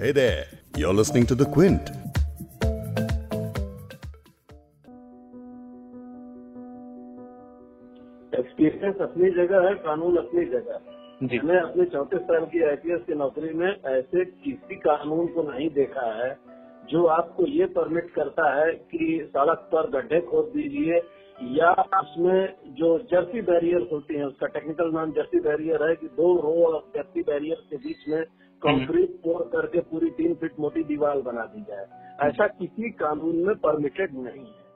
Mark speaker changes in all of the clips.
Speaker 1: Hey there, you're listening to The Quint.
Speaker 2: Experience अपनी जगह है कानून अपनी जगह
Speaker 3: जी
Speaker 2: मैंने अपने चौंतीस साल की आईपीएस की नौकरी में ऐसे किसी कानून को नहीं देखा है जो आपको ये परमिट करता है कि सड़क पर गड्ढे खोद दीजिए या उसमें जो जर्सी बैरियर होती है उसका टेक्निकल नाम जर्सी बैरियर है कि दो रो और जर्सी बैरियर के बीच में कंक्रीट पोर करके पूरी तीन फीट मोटी दीवार बना दी जाए। ऐसा किसी कानून में परमिटेड नहीं है।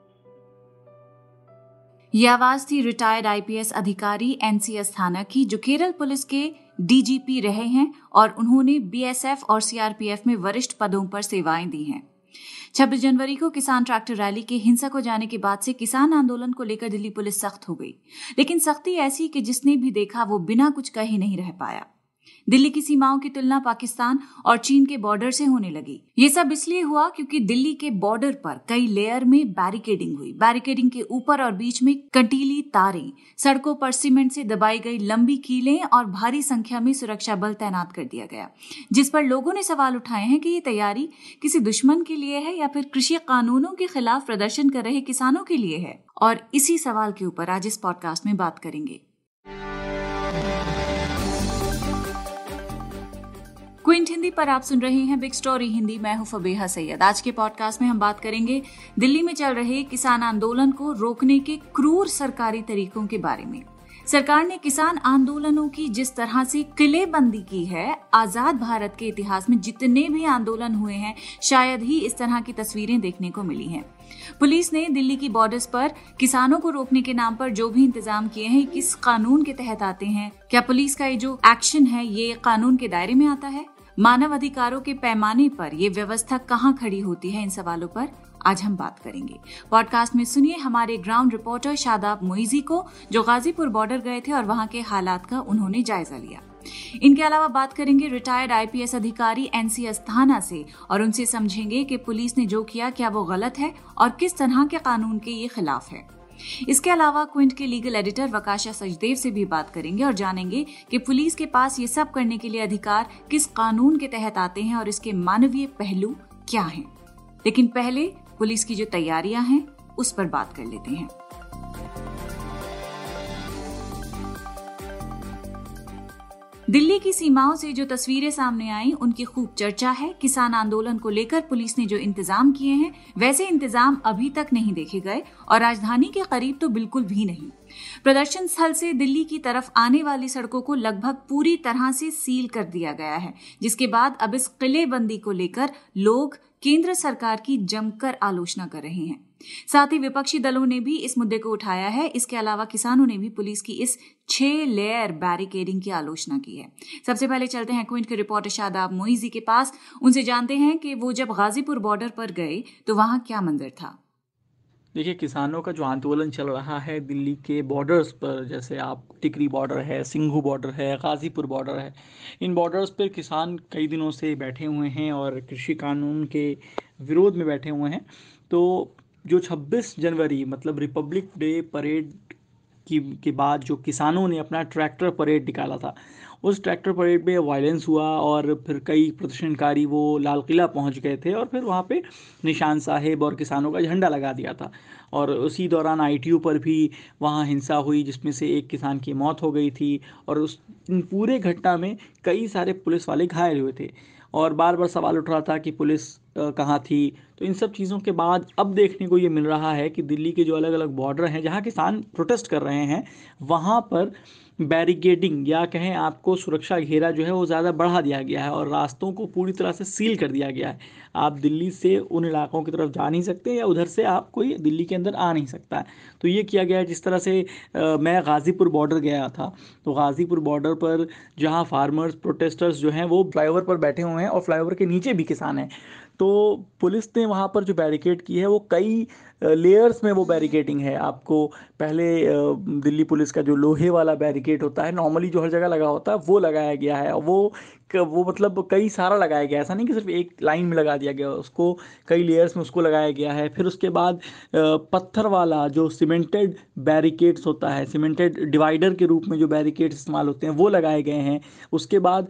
Speaker 4: ये आवाज़ थी रिटायर्ड आईपीएस अधिकारी एनसी अस्थाना की जो केरल पुलिस के डीजीपी रहे हैं और उन्होंने बीएसएफ और सीआरपीएफ में वरिष्ठ पदों पर सेवाएँ दी हैं। 26 जनवरी को किसान ट्रैक्टर रैली के हिंसक हो जाने के बाद से किसान आंदोलन को लेकर दिल्ली पुलिस सख्त हो गई। लेकिन सख्ती ऐसी कि जिसने भी देखा वो बिना कुछ कहे नहीं रह पाया। दिल्ली की सीमाओं की तुलना पाकिस्तान और चीन के बॉर्डर से होने लगी। ये सब इसलिए हुआ क्योंकि दिल्ली के बॉर्डर पर कई लेयर में बैरिकेडिंग हुई। बैरिकेडिंग के ऊपर और बीच में कंटीली तारें, सड़कों पर सीमेंट से दबाई गई लंबी कीलें और भारी संख्या में सुरक्षा बल तैनात कर दिया गया। जिस पर लोगों ने सवाल उठाए हैं कि ये तैयारी किसी दुश्मन के लिए है या फिर कृषि कानूनों के खिलाफ प्रदर्शन कर रहे किसानों के लिए है? और इसी सवाल के ऊपर आज इस पॉडकास्ट में बात करेंगे। क्विंट हिंदी पर आप सुन रहे हैं बिग स्टोरी हिंदी। मैं हूँ फबेहा सैयद। आज के पॉडकास्ट में हम बात करेंगे दिल्ली में चल रहे किसान आंदोलन को रोकने के क्रूर सरकारी तरीकों के बारे में। सरकार ने किसान आंदोलनों की जिस तरह से किलेबंदी की है, आज़ाद भारत के इतिहास में जितने भी आंदोलन हुए हैं, शायद ही इस तरह की तस्वीरें देखने को मिली हैं। पुलिस ने दिल्ली की बॉर्डर्स पर किसानों को रोकने के नाम पर जो भी इंतज़ाम किए हैं, किस कानून के तहत आते हैं? क्या पुलिस का ये जो एक्शन है, ये कानून के दायरे में आता है? मानव अधिकारों के पैमाने पर ये व्यवस्था कहाँ खड़ी होती है इन सवालों पर? आज हम बात करेंगे। पॉडकास्ट में सुनिए हमारे ग्राउंड रिपोर्टर शादाब मोइजी को, जो गाजीपुर बॉर्डर गए थे और वहाँ के हालात का उन्होंने जायजा लिया। इनके अलावा बात करेंगे रिटायर्ड आईपीएस अधिकारी एनसी अस्थाना से और उनसे समझेंगे कि पुलिस ने जो किया, क्या वो गलत है और किस तरह के कानून के ये खिलाफ है। इसके अलावा क्विंट के लीगल एडिटर वकाशा सचदेव से भी बात करेंगे और जानेंगे कि पुलिस के पास ये सब करने के लिए अधिकार किस कानून के तहत आते हैं और इसके मानवीय पहलू क्या हैं। लेकिन पहले पुलिस की जो तैयारियाँ हैं, उस पर बात कर लेते हैं। दिल्ली की सीमाओं से जो तस्वीरें सामने आई, उनकी खूब चर्चा है। किसान आंदोलन को लेकर पुलिस ने जो इंतज़ाम किए हैं, वैसे इंतज़ाम अभी तक नहीं देखे गए और राजधानी के करीब तो बिल्कुल भी नहीं। प्रदर्शन स्थल से दिल्ली की तरफ़ आने वाली सड़कों को लगभग पूरी तरह से सील कर दिया गया है, जिसके बाद अब इस किलेबंदी को लेकर लोग केंद्र सरकार की जमकर आलोचना कर रहे हैं। साथ ही विपक्षी दलों ने भी इस मुद्दे को उठाया है। इसके अलावा किसानों ने भी पुलिस की इस छह लेयर बैरिकेडिंग की आलोचना की है। सबसे पहले चलते हैं क्विंट के रिपोर्टर शादाब मोइजी के पास। उनसे जानते हैं कि वो जब गाजीपुर बॉर्डर पर गए तो वहाँ क्या मंजर था।
Speaker 3: देखिए, किसानों का जो आंदोलन चल रहा है दिल्ली के बॉर्डर्स पर, जैसे आप टिकरी बॉर्डर है, सिंघू बॉर्डर है, गाज़ीपुर बॉर्डर है, इन बॉर्डर्स पर किसान कई दिनों से बैठे हुए हैं और कृषि कानून के विरोध में बैठे हुए हैं। तो जो 26 जनवरी मतलब रिपब्लिक डे परेड की, के बाद जो किसानों ने अपना ट्रैक्टर परेड निकाला था उस ट्रैक्टर परेड में वायलेंस हुआ और फिर कई प्रदर्शनकारी वो लाल किला पहुँच गए थे और फिर वहाँ पे निशान साहेब और किसानों का झंडा लगा दिया था। और उसी दौरान आईटीयू पर भी वहाँ हिंसा हुई, जिसमें से एक किसान की मौत हो गई थी और उस इन पूरे घटना में कई सारे पुलिस वाले घायल हुए थे। और बार बार सवाल उठ रहा था कि पुलिस कहाँ थी? तो इन सब चीज़ों के बाद अब देखने को ये मिल रहा है कि दिल्ली के जो अलग अलग बॉर्डर हैं, जहाँ किसान प्रोटेस्ट कर रहे हैं, वहाँ पर बैरिकेडिंग या कहें आपको सुरक्षा घेरा जो है वो ज़्यादा बढ़ा दिया गया है और रास्तों को पूरी तरह से सील कर दिया गया है। आप दिल्ली से उन इलाकों की तरफ़ जा नहीं सकते या उधर से आप कोई दिल्ली के अंदर आ नहीं सकता तो ये किया गया है जिस तरह से आ, मैं गाज़ीपुर बॉर्डर गया था। तो गाज़ीपुर बॉर्डर पर जहाँ फार्मर्स प्रोटेस्टर्स जो हैं वो फ्लाईओवर पर बैठे हुए हैं और फ्लाईओवर के नीचे भी किसान हैं। तो पुलिस ने वहाँ पर जो बैरिकेड की है, वो कई लेयर्स में वो बैरिकेडिंग है। आपको पहले दिल्ली पुलिस का जो लोहे वाला बैरिकेड होता है, नॉर्मली जो हर जगह लगा होता है, वो लगाया गया है। वो वो मतलब कई सारा लगाया गया ऐसा नहीं कि सिर्फ़ एक लाइन में लगा दिया गया, उसको कई लेयर्स में उसको लगाया गया है। फिर उसके बाद पत्थर वाला जो सीमेंटेड बैरिकेड्स होता है, सीमेंटेड डिवाइडर के रूप में जो बैरिकेड्स इस्तेमाल होते हैं, वो लगाए गए हैं। उसके बाद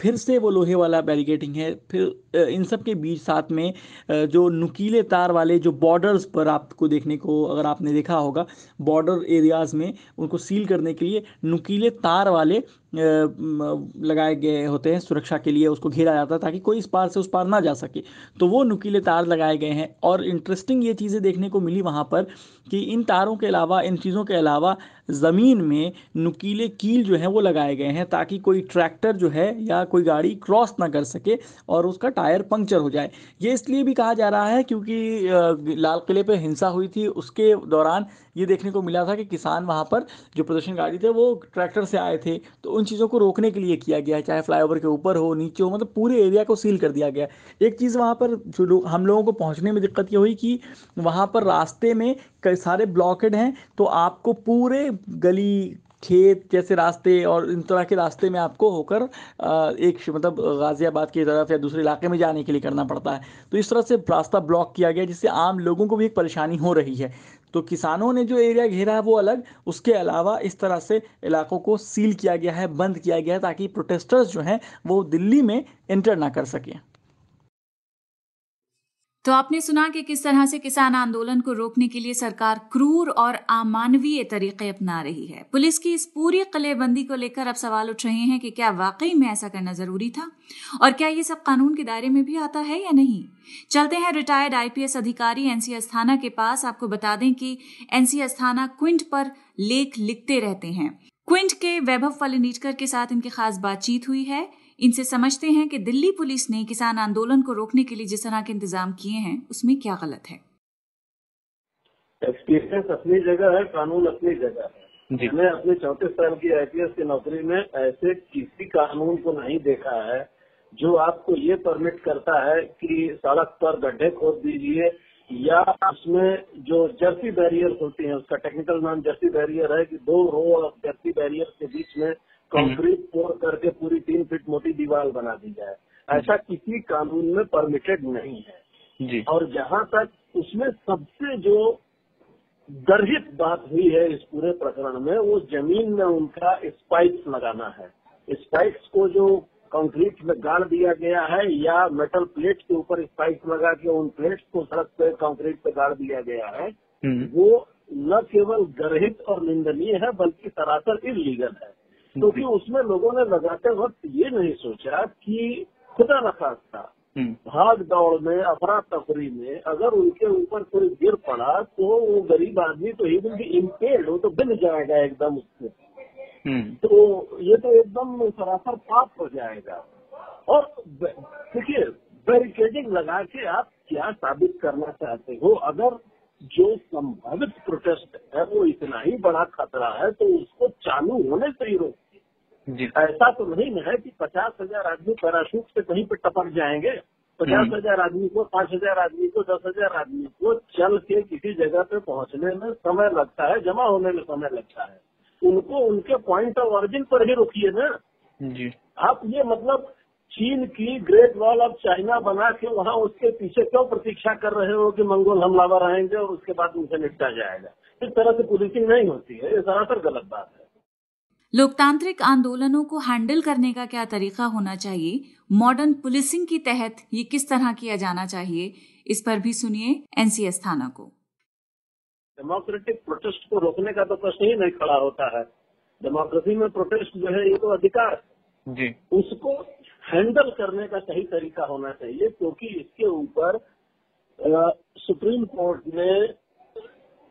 Speaker 3: फिर से वो लोहे वाला बैरिकेटिंग है। फिर इन सब के बीच साथ में जो नुकीले तार वाले, जो बॉर्डर्स पर आपको देखने को, अगर आपने देखा होगा बॉर्डर एरियाज़ में उनको सील करने के लिए नुकीले तार वाले लगाए गए होते हैं सुरक्षा के लिए, उसको घेरा जाता है ताकि कोई इस पार से उस पार ना जा सके। तो वो नुकीले तार लगाए गए हैं और इंटरेस्टिंग ये चीज़ें देखने को मिली वहाँ पर कि इन तारों के अलावा, इन चीज़ों के अलावा ज़मीन में नुकीले कील जो हैं वो लगाए गए हैं ताकि कोई ट्रैक्टर जो है या कोई गाड़ी क्रॉस ना कर सके और उसका टायर पंक्चर हो जाए। ये इसलिए भी कहा जा रहा है क्योंकि लाल किले पर हिंसा हुई थी। उसके दौरान ये देखने को मिला था कि किसान वहाँ पर जो प्रदर्शनकारी थे वो ट्रैक्टर से आए थे। तो उन चीज़ों को रोकने के लिए किया गया है, चाहे फ्लाईओवर के ऊपर हो, नीचे हो मतलब पूरे एरिया को सील कर दिया गया एक चीज़ वहाँ पर जो लोग हम लोगों को पहुँचने में दिक्कत ये हुई कि वहाँ पर रास्ते में कई सारे ब्लॉकेड हैं तो आपको पूरे गली, खेत जैसे रास्ते और इन तरह के रास्ते में आपको होकर एक मतलब गाज़ियाबाद की तरफ़ या दूसरे इलाके में जाने के लिए करना पड़ता है। तो इस तरह से रास्ता ब्लॉक किया गया, जिससे आम लोगों को भी एक परेशानी हो रही है। तो किसानों ने जो एरिया घेरा है वो अलग। उसके अलावा इस तरह से इलाकों को सील किया गया है, बंद किया गया है ताकि प्रोटेस्टर्स जो हैं वो दिल्ली में एंटर ना कर सकें।
Speaker 4: तो आपने सुना कि किस तरह से किसान आंदोलन को रोकने के लिए सरकार क्रूर और अमानवीय तरीके अपना रही है। पुलिस की इस पूरी कलेबंदी को लेकर अब सवाल उठ रहे हैं कि क्या वाकई में ऐसा करना ज़रूरी था? और क्या ये सब कानून के दायरे में भी आता है या नहीं? चलते हैं रिटायर्ड आईपीएस अधिकारी एनसी अस्थाना के पास। आपको बता दें कि एनसी अस्थाना क्विंट पर लेख लिखते रहते हैं। क्विंट के वैभव फलिनीटकर के साथ इनकी खास बातचीत हुई है। इनसे समझते हैं कि दिल्ली पुलिस ने किसान आंदोलन को रोकने के लिए जिस तरह के इंतज़ाम किए हैं उसमें क्या गलत है?
Speaker 2: एक्सपीरियंस अपनी जगह है कानून अपनी जगह है। मैंने अपने चौतीस साल की आईपीएस की नौकरी में ऐसे किसी कानून को नहीं देखा है जो आपको ये परमिट करता है कि सड़क पर गड्ढे खोद दीजिए या उसमें जो जर्सी बैरियर होती है उसका टेक्निकल नाम जर्सी बैरियर है कि दो रो और जर्सी बैरियर के बीच में कंक्रीट पोर करके पूरी तीन फीट मोटी दीवार बना दी जाए। ऐसा किसी कानून में परमिटेड नहीं है। जी। और जहाँ तक उसमें सबसे जो गर्हित बात हुई है इस पूरे प्रकरण में वो ज़मीन में उनका स्पाइक्स लगाना है। स्पाइक्स को जो कंक्रीट में गाड़ दिया गया है या मेटल प्लेट के ऊपर स्पाइक्स लगा के उन प्लेट्स को सड़क पे कंक्रीट पे गाड़ दिया गया है हम्म। वो न केवल गर्हित और निंदनीय है बल्कि सरासर इलीगल है। क्योंकि उसमें लोगों ने लगाते वक्त ये नहीं सोचा कि खुदा न खास्ता। भाग दौड़ में अफरा तफरी में अगर उनके ऊपर कोई गिर पड़ा तो वो गरीब आदमी तो ही विल बी इम्पेयर्ड वो तो बिल जाएगा एकदम उससे हम्म। तो ये तो एकदम सरासर पाप हो जाएगा और देखिए बैरिकेडिंग लगा के आप क्या साबित करना चाहते हो अगर जो संभावित प्रोटेस्ट है वो इतना ही बड़ा खतरा है तो उसको चालू होने से ही रोक ऐसा तो नहीं है कि पचास हज़ार आदमी पैराशूट से कहीं पर टपक जाएँगे। पचास हम्म। हज़ार आदमी को पाँच हज़ार आदमी को दस हज़ार आदमी को चल के किसी जगह पे पहुँचने में समय लगता है जमा होने में समय लगता है। उनको उनके पॉइंट ऑफ़ ऑरिजिन पर ही रोकिए ना। जी। आप ये मतलब चीन की ग्रेट वॉल ऑफ़ चाइना बना के वहाँ उसके पीछे क्यों प्रतीक्षा कर रहे हो कि मंगोल हमलावर आएँगे और उसके बाद उनसे निपटा जाएगा? इस तरह से पुलिसिंग नहीं होती है ये सरासर गलत बात है।
Speaker 4: लोकतांत्रिक आंदोलनों को हैंडल करने का क्या तरीका होना चाहिए? मॉडर्न पुलिसिंग की तहत ये किस तरह किया जाना चाहिए? इस पर भी सुनिए एनसीएस थाना को।
Speaker 2: डेमोक्रेटिक प्रोटेस्ट को रोकने का तो प्रश्न ही नहीं खड़ा होता है। डेमोक्रेसी में प्रोटेस्ट जो है ये तो अधिकार जी। उसको हैंडल करने का सही तरीका होना चाहिए क्योंकि इसके ऊपर सुप्रीम कोर्ट ने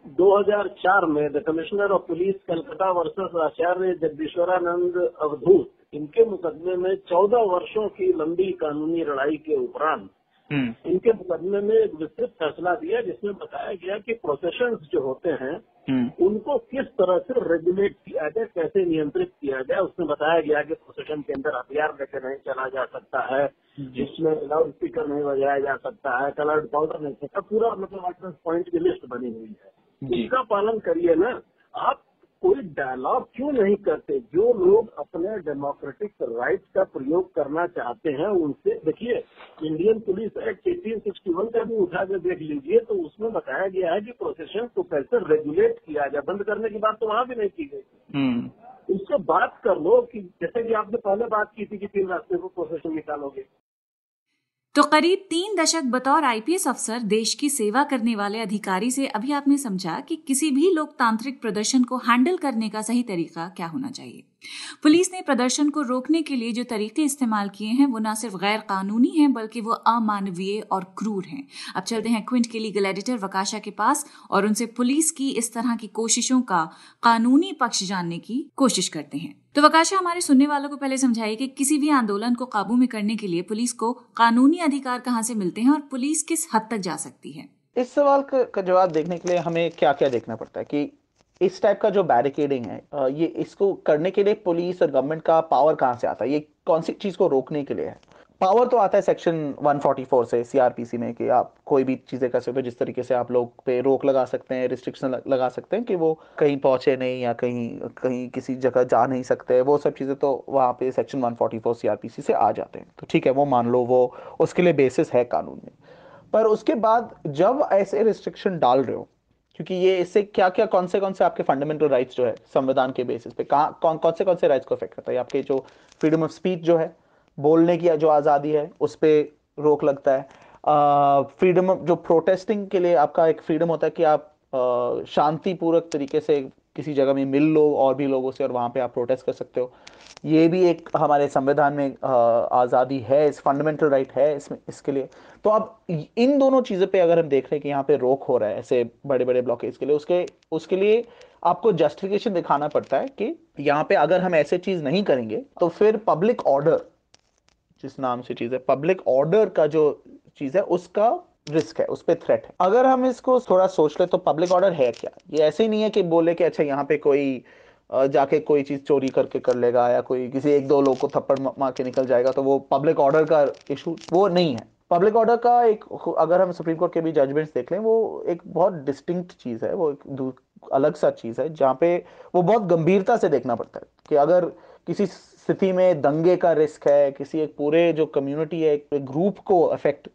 Speaker 2: 2004 में the commissioner of police Calcutta versus Acharya Jagdishwaranand Avadhuta इनके मुकदमे में 14 वर्षों की लंबी कानूनी लड़ाई के उपरांत हम्म। इनके मुकदमे में एक विस्तृत फैसला दिया जिसमें बताया गया कि प्रोसेशन जो होते हैं हम्म। उनको किस तरह से रेगुलेट किया जाए कैसे नियंत्रित किया जाए उसमें बताया गया कि प्रोसेशन के अंदर हथियार लेकर नहीं चला जा सकता है जिसमें लाउड स्पीकर नहीं बजाया जा सकता है कलर्ड पाउडर नहीं सकता पूरा मतलब पॉइंट की लिस्ट बनी हुई है इसका पालन करिए ना। आप कोई डायलॉग क्यों नहीं करते? जो लोग अपने डेमोक्रेटिक राइट्स का प्रयोग करना चाहते हैं उनसे देखिए इंडियन पुलिस एक्ट 1861 का भी उठा के देख लीजिए तो उसमें बताया गया है कि प्रोसेशन को कैसे रेगुलेट किया जाए। बंद करने की बात तो वहाँ भी नहीं की गई हम्म। उससे बात कर लो कि जैसे कि आपने पहले बात की थी कि तीन रास्ते को प्रोसेशन निकालोगे।
Speaker 4: तो करीब तीन दशक बतौर आईपीएस अफसर देश की सेवा करने वाले अधिकारी से अभी आपने समझा कि किसी भी लोकतांत्रिक प्रदर्शन को हैंडल करने का सही तरीका क्या होना चाहिए। पुलिस ने प्रदर्शन को रोकने के लिए जो तरीके इस्तेमाल किए हैं, वो न सिर्फ़ गैर कानूनी हैं, बल्कि वो अमानवीय और क्रूर हैं। अब चलते हैं क्विंट के लीगल एडिटर वकाशा के पास और उनसे पुलिस की इस तरह की कोशिशों का कानूनी पक्ष जानने की कोशिश करते हैं। तो वकाशा हमारे सुनने वालों को पहले समझाइए कि किसी भी आंदोलन को काबू में करने के लिए पुलिस को कानूनी अधिकार कहाँ से मिलते हैं और पुलिस किस हद तक जा सकती है?
Speaker 5: इस सवाल का जवाब देखने के लिए हमें क्या क्या देखना पड़ता है कि इस टाइप का जो बैरिकेडिंग है ये इसको करने के लिए पुलिस और गवर्नमेंट का पावर कहाँ से आता है? ये कौन सी चीज़ को रोकने के लिए है? पावर तो आता है सेक्शन 144 से सीआरपीसी में कि आप कोई भी चीज़ें कर सकते हो, जिस तरीके से आप लोग पे रोक लगा सकते हैं रिस्ट्रिक्शन लगा सकते हैं कि वो कहीं पहुँचे नहीं या कहीं कहीं किसी जगह जा नहीं सकते। वो सब चीज़ें तो वहाँ पे सेक्शन 144 सीआरपीसी से आ जाते हैं। तो ठीक है, वो मान लो वो उसके लिए बेसिस है कानून में। पर उसके बाद जब ऐसे रिस्ट्रिक्शन डाल रहे हो, क्योंकि ये इससे क्या क्या कौन से कौन से आपके फंडामेंटल राइट्स जो है संविधान के बेसिस पे, कहाँ, कौन कौन से कौन से राइट्स को अफेक्ट करता है? आपके जो फ्रीडम ऑफ़ स्पीच जो है बोलने की जो आज़ादी है उस पर रोक लगता है। फ्रीडम uh, जो प्रोटेस्टिंग के लिए आपका एक फ्रीडम होता है कि आप uh, शांतिपूर्वक तरीके से किसी जगह में मिल लो और भी लोगों से और वहाँ पे आप प्रोटेस्ट कर सकते हो। ये भी एक हमारे संविधान में आज़ादी है इस फंडामेंटल राइट है इसमें इसके लिए। तो अब इन दोनों चीज़ों पे अगर हम देख रहे हैं कि यहाँ पे रोक हो रहा है ऐसे बड़े बड़े ब्लॉकेज के लिए उसके उसके लिए आपको जस्टिफिकेशन दिखाना पड़ता है कि यहाँ पे अगर हम ऐसे चीज़ नहीं करेंगे तो फिर पब्लिक ऑर्डर जिस नाम से चीज़ है पब्लिक ऑर्डर का जो चीज़ है, उसका रिस्क है, उस पर थ्रेट है। अगर हम इसको थोड़ा सोच ले तो पब्लिक ऑर्डर है क्या? ये ऐसे ही नहीं है कि बोले कि अच्छा यहाँ पे कोई जाके कोई चीज़ चोरी करके कर लेगा या कोई किसी एक दो लोग को थप्पड़ मार के निकल जाएगा तो वो पब्लिक ऑर्डर का इशू वो नहीं है। पब्लिक ऑर्डर का एक, अगर हम सुप्रीम कोर्ट के भी जजमेंट्स देख लें, वो एक बहुत डिस्टिंक्ट चीज़ है, वो एक अलग सा चीज़ है, जहाँ पे वो बहुत गंभीरता से देखना पड़ता है कि अगर किसी स्थिति में दंगे का रिस्क है किसी एक पूरे जो कम्युनिटी है एक ग्रुप को अफेक्ट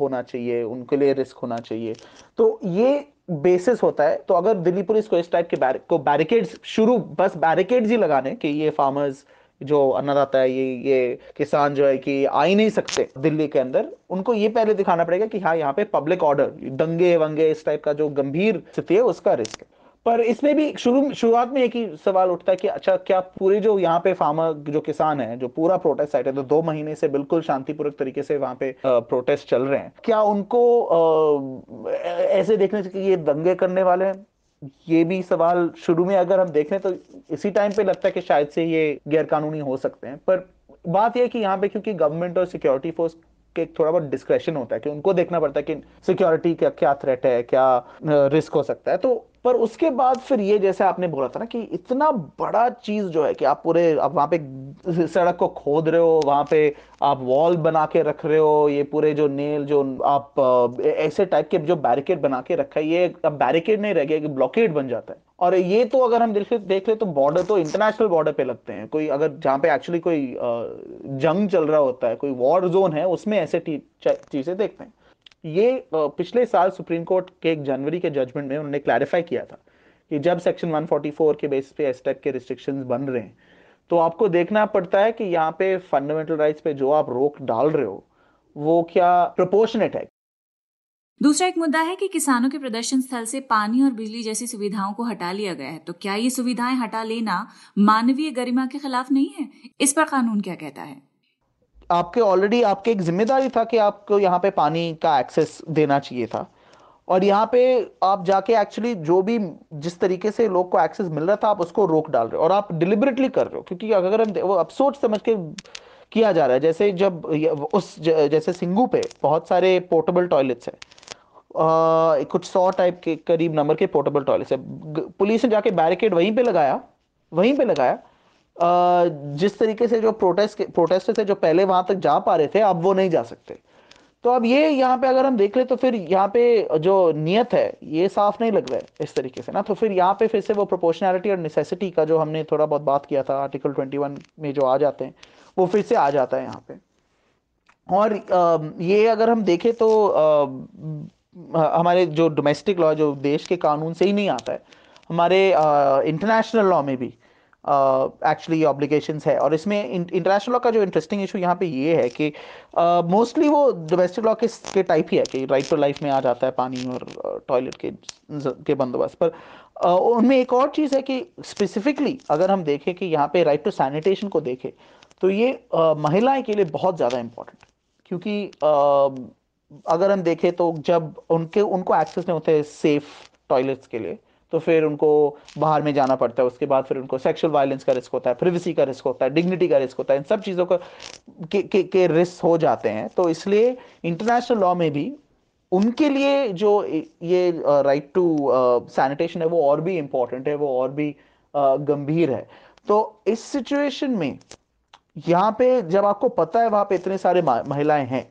Speaker 5: होना चाहिए उनके लिए रिस्क होना चाहिए। तो ये बेसिस होता है। तो अगर दिल्ली पुलिस को इस टाइप के बैर, को बैरिकेड्स शुरू बस बैरिकेड्स ही लगाने कि ये फार्मर्स जो अन्नदाता है ये ये किसान जो है कि आ ही नहीं सकते दिल्ली के अंदर उनको ये पहले दिखाना पड़ेगा कि हाँ यहाँ पे पब्लिक ऑर्डर दंगे वंगे इस टाइप का जो गंभीर स्थिति है उसका रिस्क है। पर इसमें भी शुरू, शुरुआत में एक ही सवाल उठता है कि अच्छा क्या पूरे जो यहाँ पे फार्मर जो किसान है, जो पूरा प्रोटेस्ट साइट है तो दो महीने से बिल्कुल शांतिपूर्वक तरीके से वहाँ पे प्रोटेस्ट चल रहे हैं। क्या उनको ऐसे देखने से कि ये दंगे करने वाले हैं? ये भी सवाल शुरू में अगर हम देखें तो इसी टाइम पे लगता है कि शायद से ये गैर कानूनी हो सकते हैं। पर बात यह कि यहाँ पे क्योंकि गवर्नमेंट और सिक्योरिटी फोर्स के थोड़ा बहुत डिस्क्रेशन होता है कि उनको देखना पड़ता है कि सिक्योरिटी का क्या थ्रेट है, क्या रिस्क हो सकता है। तो पर उसके बाद फिर ये जैसे आपने बोला था ना कि इतना बड़ा चीज़ जो है कि आप पूरे, आप वहाँ पे सड़क को खोद रहे हो, वहाँ पे आप वॉल बना के रख रहे हो, ये पूरे जो नेल, जो आप ऐसे टाइप के जो बैरिकेड बना के रखा है, ये अब बैरिकेड नहीं रह गया कि ब्लॉकेड बन जाता है। और ये तो अगर हम देख देख ले तो बॉर्डर तो इंटरनेशनल बॉर्डर पे लगते हैं। कोई अगर जहाँ पे एक्चुअली कोई जंग चल रहा होता है, कोई वॉर जोन है, उसमें ऐसे चीज़ें देखते हैं। ये पिछले साल सुप्रीम कोर्ट के एक जनवरी के जजमेंट में उन्होंने क्लैरिफाई किया था कि जब सेक्शन 144 के बेसिस पे टाइप के रिस्ट्रिक्शंस बन रहे हैं तो आपको देखना पड़ता है कि यहाँ पे फंडामेंटल राइट्स पे जो आप रोक डाल रहे हो, वो क्या प्रोपोर्शनेट है?
Speaker 4: दूसरा एक मुद्दा है कि किसानों के प्रदर्शन स्थल से पानी और बिजली जैसी सुविधाओं को हटा लिया गया है। तो क्या ये सुविधाएँ हटा लेना मानवीय गरिमा के खिलाफ नहीं है? इस पर कानून क्या कहता है?
Speaker 5: आपके ऑलरेडी आपके एक ज़िम्मेदारी था कि आपको यहाँ पे पानी का एक्सेस देना चाहिए था। और यहाँ पे आप जाके एक्चुअली जो भी जिस तरीके से लोग को एक्सेस मिल रहा था, आप उसको रोक डाल रहे हो और आप डिलिबरेटली कर रहे हो। क्योंकि अगर हम वो अब सोच समझ के किया जा रहा है, जैसे जब उस जैसे सिंगू पे बहुत सारे पोर्टेबल टॉयलेट्स है कुछ सौ टाइप के करीब नंबर के पोर्टेबल टॉयलेट्स है। पुलिस ने जाके बैरिकेड वहीं पे लगाया, वहीं पे लगाया जिस तरीके से जो प्रोटेस्ट प्रोटेस्ट थे, जो पहले वहाँ तक जा पा रहे थे, अब वो नहीं जा सकते। तो अब ये यहाँ पे अगर हम देख ले तो फिर यहाँ पे जो नियत है, ये साफ़ नहीं लग रहा है इस तरीके से ना। तो फिर यहाँ पे फिर से वो प्रोपोर्शनैलिटी और नेसेसिटी का जो हमने थोड़ा बहुत बात किया था आर्टिकल 21 में जो आ जाते हैं, वो फिर से आ जाता है यहाँ पे। और ये अगर हम देखें तो हमारे जो डोमेस्टिक लॉ जो देश के कानून से ही नहीं आता है, हमारे इंटरनेशनल लॉ में भी एक्चुअली uh, ऑब्लिगेशन है। और इसमें इंटरनेशनल लॉ का जो इंटरेस्टिंग इशू यहाँ पे ये है कि मोस्टली uh, वो डोमेस्टिक लॉ के, के टाइप ही है कि राइट टू लाइफ में आ जाता है पानी और टॉयलेट uh, के के बंदोबस्त पर। Uh, उनमें एक और चीज़ है कि स्पेसिफिकली अगर हम देखें कि यहाँ पे राइट टू सैनिटेशन को देखें तो ये uh, महिलाएँ के लिए बहुत ज़्यादा इम्पोर्टेंट क्योंकि uh, अगर हम देखें तो जब उनके उनको एक्सेस नहीं होते सेफ़ टॉयलेट्स के लिए तो फिर उनको बाहर में जाना पड़ता है उसके बाद फिर उनको सेक्सुअल वायलेंस का रिस्क होता है प्रिवेसी का रिस्क होता है डिग्निटी का रिस्क होता है इन सब चीज़ों का के, के, के रिस्क हो जाते हैं। तो इसलिए इंटरनेशनल लॉ में भी उनके लिए जो ये राइट टू सैनिटेशन है वो और भी इंपॉर्टेंट है वो और भी uh, गंभीर है। तो इस सिचुएशन में यहाँ पे जब आपको पता है वहाँ पे इतने सारे महिलाएँ हैं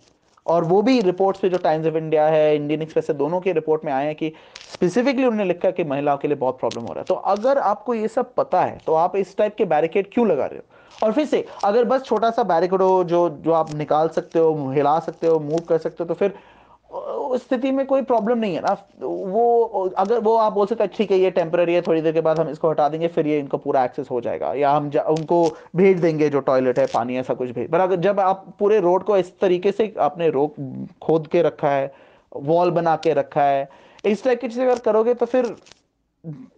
Speaker 5: और वो भी रिपोर्ट्स पे जो टाइम्स ऑफ़ इंडिया है इंडियन एक्सप्रेस है, दोनों के रिपोर्ट में आए हैं कि स्पेसिफिकली उन्होंने लिखा कि महिलाओं के लिए बहुत प्रॉब्लम हो रहा है। तो अगर आपको ये सब पता है तो आप इस टाइप के बैरिकेड क्यों लगा रहे हो? और फिर से, अगर बस छोटा सा बैरिकेड हो, जो जो आप निकाल सकते हो, हिला सकते हो मूव कर सकते हो तो फिर उस स्थिति में कोई प्रॉब्लम नहीं है ना। वो अगर वो आप बोल सकते हैं ठीक है ये टेम्पररी है थोड़ी देर के बाद हम इसको हटा देंगे फिर ये इनको पूरा एक्सेस हो जाएगा। या हम जा, उनको भेज देंगे जो टॉयलेट है पानी ऐसा कुछ भेज पर अगर जब आप पूरे रोड को इस तरीके से आपने रोक खोद के रखा है वॉल बना के रखा है इस टाइप की चीज़ अगर करोगे तो फिर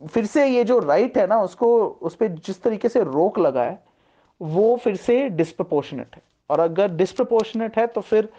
Speaker 5: फिर से ये जो राइट है ना उसको उस पर जिस तरीके से रोक लगा है वो फिर से डिस्प्रपोर्शनेट है। और अगर डिस्प्रपोर्शनेट है तो फिर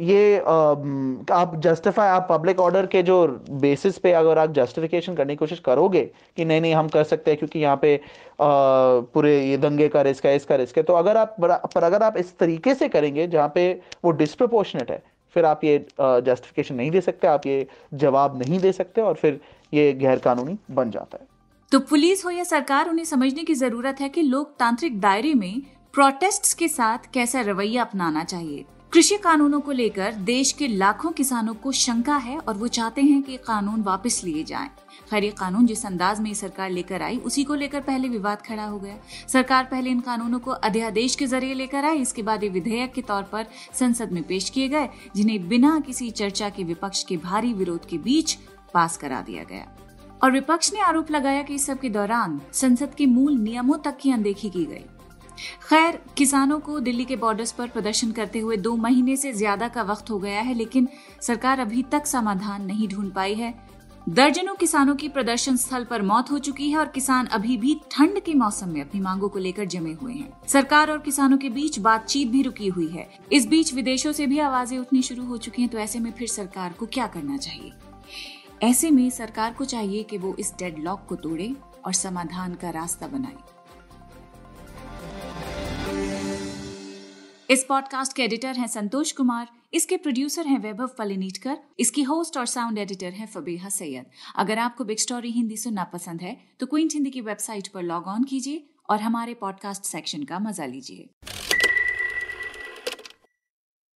Speaker 5: ये आ, आप जस्टिफाई आप पब्लिक ऑर्डर के जो बेसिस पे अगर आप जस्टिफिकेशन करने की कोशिश करोगे कि नहीं नहीं हम कर सकते हैं क्योंकि यहाँ पे आ, पूरे ये दंगे का रिस्क है इसका रिस्क है तो अगर आप पर अगर आप इस तरीके से करेंगे जहाँ पे वो डिस्प्रपोर्शनेट है फिर आप ये जस्टिफिकेशन नहीं दे सकते आप ये जवाब नहीं दे सकते और फिर ये गैर कानूनी बन जाता है।
Speaker 4: तो पुलिस हो या सरकार उन्हें समझने की ज़रूरत है कि लोकतांत्रिक दायरे में प्रोटेस्ट के साथ कैसा रवैया अपनाना चाहिए? कृषि कानूनों को लेकर देश के लाखों किसानों को शंका है और वो चाहते हैं कि कानून वापस लिए जाएँ। खैर, ये कानून जिस अंदाज में सरकार लेकर आई, उसी को लेकर पहले विवाद खड़ा हो गया। सरकार पहले इन कानूनों को अध्यादेश के ज़रिए लेकर आई, इसके बाद ये विधेयक के तौर पर संसद में पेश किए गए, जिन्हें बिना किसी चर्चा के विपक्ष के भारी विरोध के बीच पास करा दिया गया। और विपक्ष ने आरोप लगाया कि इस सब के दौरान संसद के मूल नियमों तक की अनदेखी की गई। खैर, किसानों को दिल्ली के बॉर्डर्स पर प्रदर्शन करते हुए दो महीने से ज़्यादा का वक्त हो गया है, लेकिन सरकार अभी तक समाधान नहीं ढूंढ पाई है। दर्जनों किसानों की प्रदर्शन स्थल पर मौत हो चुकी है और किसान अभी भी ठंड के मौसम में अपनी मांगों को लेकर जमे हुए हैं। सरकार और किसानों के बीच बातचीत भी रुकी हुई है। इस बीच विदेशों से भी आवाज़ें उठनी शुरू हो चुकी हैं तो ऐसे में फिर सरकार को क्या करना चाहिए? ऐसे में सरकार को चाहिए कि वो इस डेडलॉक को तोड़े और समाधान का रास्ता बनाए। इस पॉडकास्ट के एडिटर हैं संतोष कुमार, इसके प्रोड्यूसर हैं वैभव फलिनीटकर इसकी होस्ट और साउंड एडिटर हैं फबीहा सैयद। अगर आपको बिग स्टोरी हिंदी सुनना पसंद है तो क्विंट हिंदी की वेबसाइट पर लॉग ऑन कीजिए और हमारे पॉडकास्ट सेक्शन का मज़ा लीजिए।